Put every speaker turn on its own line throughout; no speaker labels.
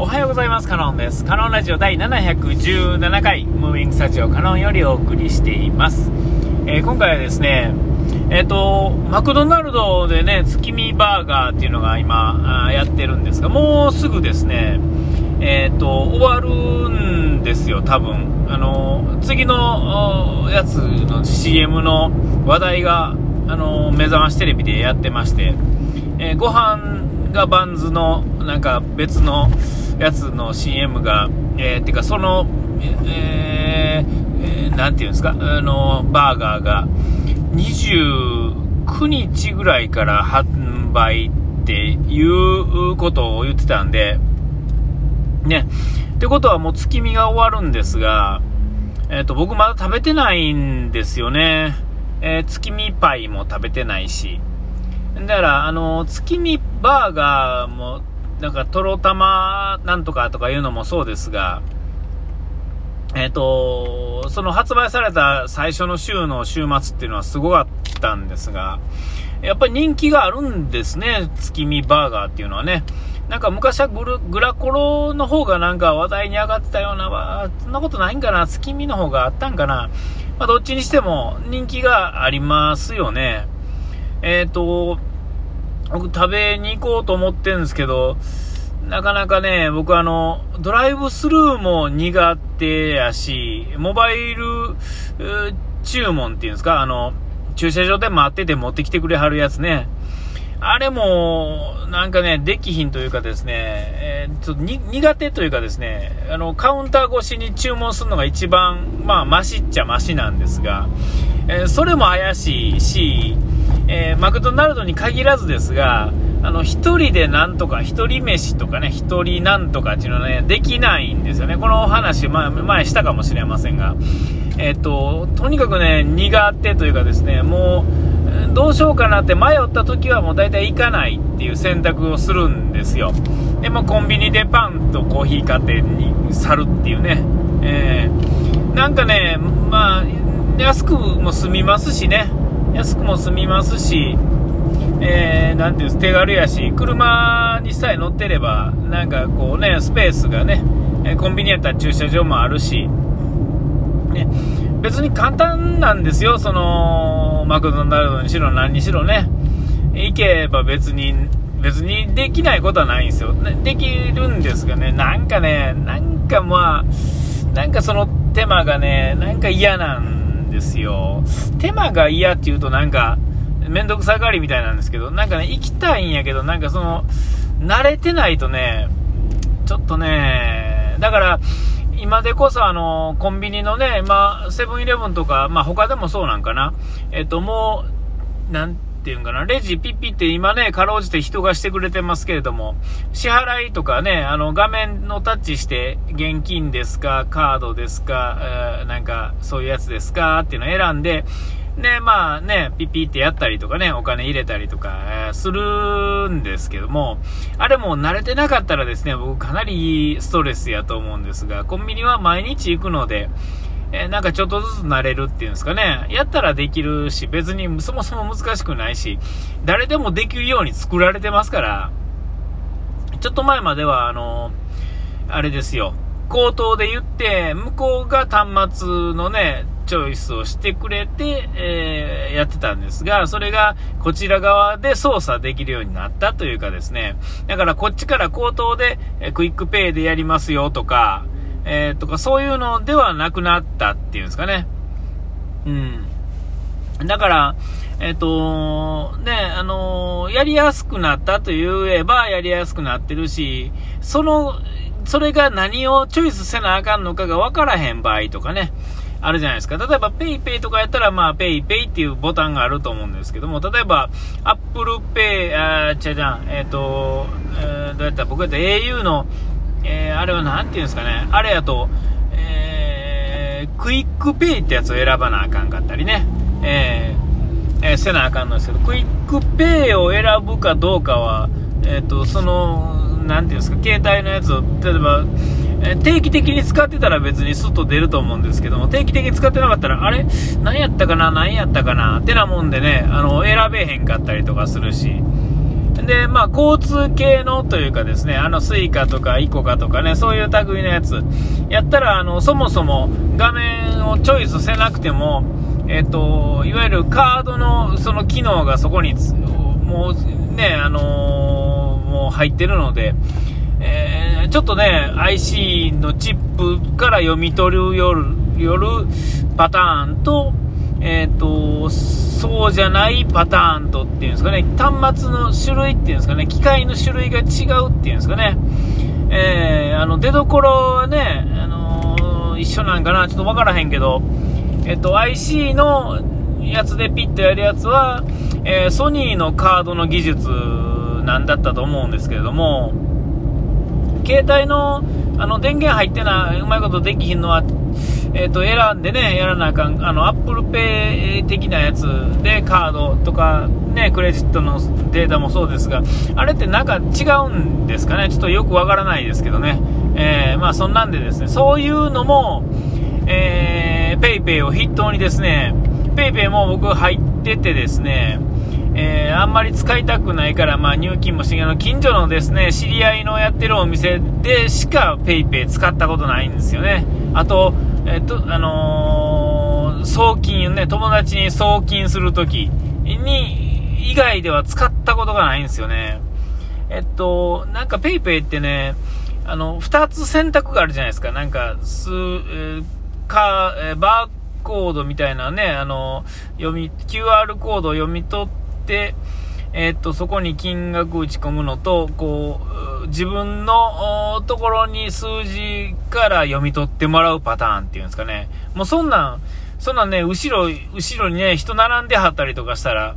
おはようございます。カノンです。カノンラジオ第717回、ムービングスタジオカノンよりお送りしています。えー、今回はですね、えっ、ー、と、マクドナルドでね、月見バーガーっていうのが今、やってるんですが、もうすぐですね、えっ、ー、と、終わるんですよ、多分。あの、次のやつの CM の話題が、あの、目覚ましテレビでやってまして、えご飯がバンズの、なんか別の、やつの CM が、えー、てかその、えー、なんていうんですか、あの、バーガーが、29日ぐらいから販売っていうことを言ってたんで、ね。ってことはもう月見が終わるんですが、えっ、ー、と、僕まだ食べてないんですよね。えー、月見パイも食べてないし。だから、あの、月見バーガーもなんか、とろたまなんとかとかいうのもそうですが、えっ、ー、と、その発売された最初の週の週末っていうのはすごかったんですが、やっぱり人気があるんですね、月見バーガーっていうのはね。なんか昔はグラコロの方がなんか話題に上がってたような、そんなことないんかな、月見の方があったんかな。まあ、どっちにしても人気がありますよね。えっ、ー、と、僕食べに行こうと思ってるんですけど、なかなかね、僕あの、ドライブスルーも苦手やし、モバイル注文っていうんですか、あの、駐車場で待ってて持ってきてくれはるやつね。あれも、なんかね、できひんというかですね、えー、ちょっと苦手というかですね、あの、カウンター越しに注文するのが一番、まあ、マシっちゃマシなんですが、えー、それも怪しいし、えー、マクドナルドに限らずですが、あの、一人でなんとか、一人飯とかね、一人なんとかっていうのはね、できないんですよね。このお話、ま、前したかもしれませんが、えっ、と、とにかくね、苦手というかですね、もう、どうしようかなって迷った時はもう大体行かないっていう選択をするんですよ。で、もコンビニでパンとコーヒー買ってに去るっていうね、えー、なんかね、まあ、安くも済みますしね、安くも済みますし、えー、ていうんです手軽やし、車にさえ乗ってれば、なんかこうね、スペースがね、コンビニやったら駐車場もあるし、ね、別に簡単なんですよ、その、マクドナルドにしろ何にしろね。行けば別に、別にできないことはないんですよ。ねできるんですがね、なんかね、なんかまあ、なんかその手間がね、なんか嫌なんですよ。手間が嫌っていうとなんか、めんどくさがりみたいなんですけど、なんかね、行きたいんやけど、なんかその、慣れてないとね、ちょっとね、だから、今でこそあの、コンビニのね、まあ、セブンイレブンとか、まあ他でもそうなんかな。えっと、もう、なんっていうんかな、レジピッピって今ね、かろうじて人がしてくれてますけれども、支払いとかね、あの、画面のタッチして、現金ですか、カードですか、えー、なんか、そういうやつですかっていうのを選んで、で、まあね、ピッピってやったりとかね、お金入れたりとか、えー、するんですけども、あれも慣れてなかったらですね、僕かなりいいストレスやと思うんですが、コンビニは毎日行くので、えー、なんかちょっとずつ慣れるっていうんですかね。やったらできるし、別にそもそも難しくないし、誰でもできるように作られてますから、ちょっと前までは、あの、あれですよ。口頭で言って、向こうが端末のね、チョイスをしてくれて、えー、やってたんですが、それがこちら側で操作できるようになったというかですね、だからこっちから口頭で、えクイックペイでやりますよとか、えー、とか、そういうのではなくなったっていうんですかね。うん。だから、えっ、ー、と、ね、あのー、やりやすくなったと言えばやりやすくなってるし、その、それが何をチョイスせなあかんのかが分からへん場合とかね、あるじゃないですか。例えば PayPay とかやったら、まあ PayPay っていうボタンがあると思うんですけども、例えば Apple Pay、あちゃじゃん、えっ、ー、と、えー、どうやった僕やったら au のえー、あれは何て言うんですかね、あれやと、えー、クイックペイってやつを選ばなあかんかったりね、えー、えー、せなあかんのですけど、クイックペイを選ぶかどうかは、えっ、と、その、何て言うんですか、携帯のやつを、例えば、え定期的に使ってたら別にスッと出ると思うんですけども、定期的に使ってなかったら、あれ？何やったかな？何やったかな？ってなもんでね、あの、選べへんかったりとかするし、で、まあ、交通系のというかですね、あの、スイカとかイコカとかね、そういう類のやつ、やったら、あの、そもそも画面をチョイスせなくても、えっ、と、いわゆるカードのその機能がそこにもうね、あのー、もう入ってるので、えー、ちょっとね、IC のチップから読み取るよるよるパターンと、えっ、ー、と、そうじゃないパターンとっていうんですかね、端末の種類っていうんですかね、機械の種類が違うっていうんですかね、えー、あの、出どころはね、あのー、一緒なんかな、ちょっとわからへんけど、えっ、と、IC のやつでピッとやるやつは、えー、ソニーのカードの技術なんだったと思うんですけれども、携帯のあの電源入ってないうまいことできひんのは、えーと、選んでね、やらなあかん、あの Apple Pay 的なやつでカードとか、ね、クレジットのデータもそうですが、あれってなんか違うんですかね、ちょっとよくわからないですけどね、えー、まあそんなんでですね、そういうのも、え、PayPay を筆頭にですね、PayPay も僕入っててですね、えー、あんまり使いたくないから、まあ、入金もしてあの近所のですね知り合いのやってるお店でしか PayPay 使ったことないんですよね。あと、えっとあのー、送金ね、友達に送金するときに以外では使ったことがないんですよね。えっと、なんか PayPay ってね、あの、2つ選択があるじゃないですか。なんか、す、えー、か、えー、バーコードみたいなね、あの、読み、QR コードを読み取って、えー、っと、そこに金額打ち込むのと、こう、自分のところに数字から読み取ってもらうパターンっていうんですかね。もうそんなん、そんなんね、後ろ、後ろにね、人並んではったりとかしたら、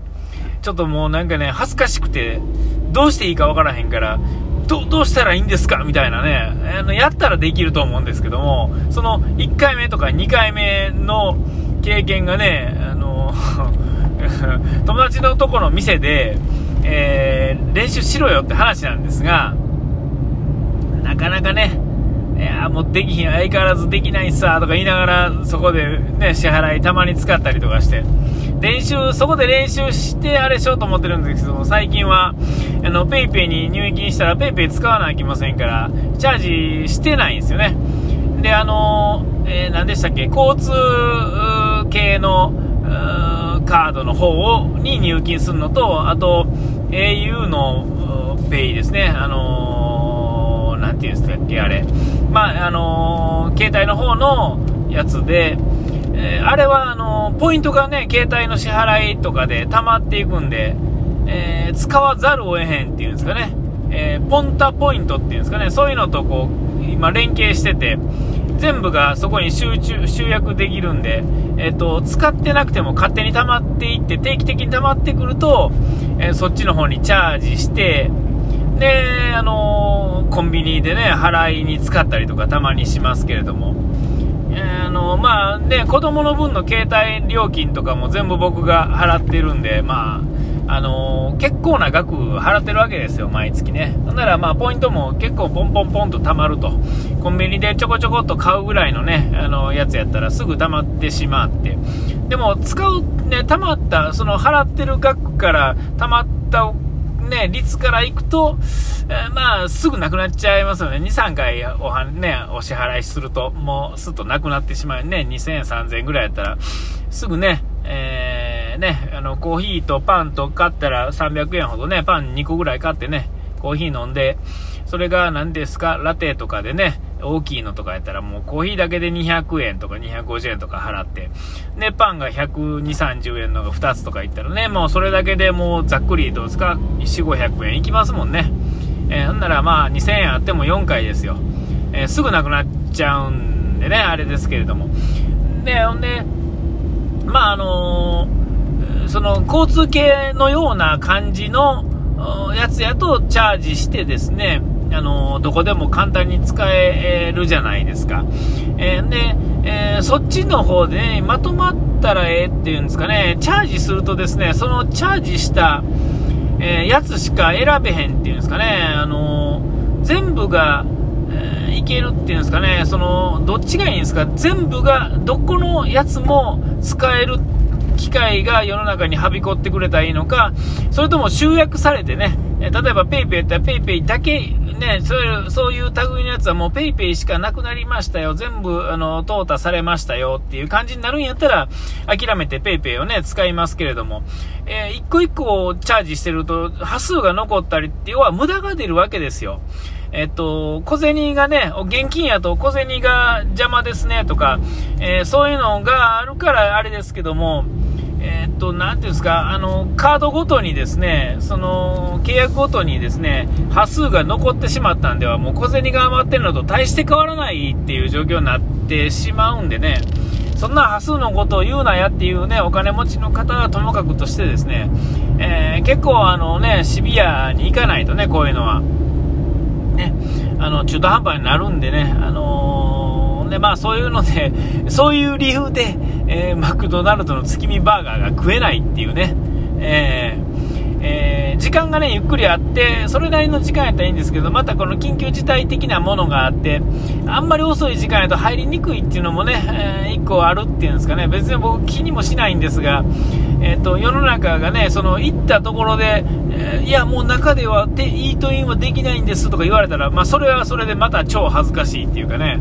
ちょっともうなんかね、恥ずかしくて、どうしていいかわからへんから、どどうしたらいいんですかみたいなね、あの、やったらできると思うんですけども、その1回目とか2回目の経験がね、あの、友達のとこの店で、えー、練習しろよって話なんですが、なかなかね、いやもうできひん、相変わらずできないさとか言いながら、そこでね、支払いたまに使ったりとかして、練習、そこで練習してあれしようと思ってるんですけども、最近は、あの、PayPay に入金したら PayPay 使わなきゃいけませんから、チャージしてないんですよね。で、あのえー、何でしたっけ、交通系の、カードの方をに入金するのと、あと、au のペイですね、あのー、なんていうんですかっけ、あれ。まあ、あのー、携帯の方のやつで、えー、あれは、あのポイントがね、携帯の支払いとかで溜まっていくんで、え使わざるを得へんっていうんですかね、えポンタポイントっていうんですかね、そういうのとこう、今連携してて、全部がそこに集中、集約できるんで、えっ、ー、と、使ってなくても勝手に溜まっていって、定期的に溜まってくると、えー、そっちの方にチャージして、で、あのー、コンビニでね、払いに使ったりとかたまにしますけれども、えー、あのまあね、子供の分の携帯料金とかも全部僕が払ってるんで、まあ、あのー、結構な額払ってるわけですよ、毎月ね。ほんなら、まあ、ポイントも結構ポンポンポンと貯まると。コンビニでちょこちょこっと買うぐらいのね、あの、やつやったらすぐ貯まってしまって。でも、使う、ね、貯まった、その払ってる額から貯まったね、率からいくと、えー、まあ、すぐなくなっちゃいますよね。2、3回おは、ね、お支払いすると、もうすっとなくなってしまうね。2000円、3000円ぐらいやったら、すぐね、えー、ね、あの、コーヒーとパンと買ったら300円ほどね、パン2個ぐらい買ってね、コーヒー飲んで、それが何ですか、ラテとかでね、大きいのとかやったらもうコーヒーだけで200円とか250円とか払って、で、パンが120、30円のが2つとかいったらね、もうそれだけでもうざっくりどうですか、4、500円いきますもんね。えー、ほんならまあ2000円あっても4回ですよ。えー、すぐなくなっちゃうんでね、あれですけれども。で、ほんで、まああのー、その交通系のような感じのやつやとチャージしてですね、あのどこでも簡単に使えるじゃないですか。えー、で、えー、そっちの方で、ね、まとまったらええっていうんですかね、チャージするとですね、そのチャージした、えー、やつしか選べへんっていうんですかね、あの全部が、えーいけるっていうんですかね、その、どっちがいいんですか、全部が、どこのやつも使えるって機械が世の中にはびこってくれたらいいのか、それとも集約されてね、例えば PayPay やったら PayPay だけ、ね、そういう、そういう類のやつはもう PayPay しかなくなりましたよ。全部、あの、淘汰されましたよっていう感じになるんやったら、諦めて PayPay をね、使いますけれども、えー、一個一個チャージしてると、波数が残ったりって、要は無駄が出るわけですよ。えっと、小銭がね、現金やと小銭が邪魔ですねとか、えー、そういうのがあるからあれですけども、えー、っと、なていうんですか、あの、カードごとにですね、その、契約ごとにですね、波数が残ってしまったんでは、もう小銭が余ってるのと大して変わらないっていう状況になってしまうんでね、そんな波数のことを言うなやっていうね、お金持ちの方はともかくとしてですね、えー、結構あのね、シビアに行かないとね、こういうのは。ね、あの、中途半端になるんでね、あのー、で、まあそういうので、そういう理由で、えー、マクドナルドの月見バーガーが食えないっていうね、えーえー、時間がね、ゆっくりあって、それなりの時間やったらいいんですけど、またこの緊急事態的なものがあって、あんまり遅い時間やと入りにくいっていうのもね、えー、1個あるっていうんですかね、別に僕気にもしないんですが、えっ、ー、と、世の中がね、その、行ったところで、えー、いや、もう中では、イートインはできないんですとか言われたら、まあ、それはそれでまた超恥ずかしいっていうかね、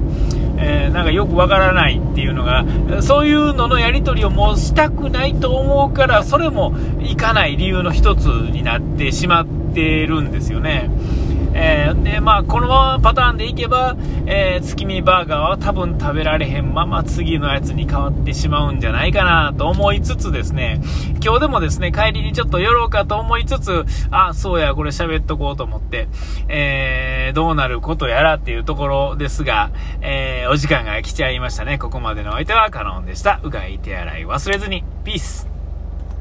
えー、なんかよくわからないっていうのが、そういうののやり取りをもうしたくないと思うから、それもいかない理由の一つになってしまってるんですよね。えー、で、まあ、このままパターンでいけば、えー、月見バーガーは多分食べられへんまま次のやつに変わってしまうんじゃないかなと思いつつですね、今日でもですね、帰りにちょっと寄ろうかと思いつつ、あ、そうや、これ喋っとこうと思って、えー、どうなることやらっていうところですが、えー、お時間が来ちゃいましたね。ここまでのお相手はカノンでした。うがい手洗い忘れずに。ピース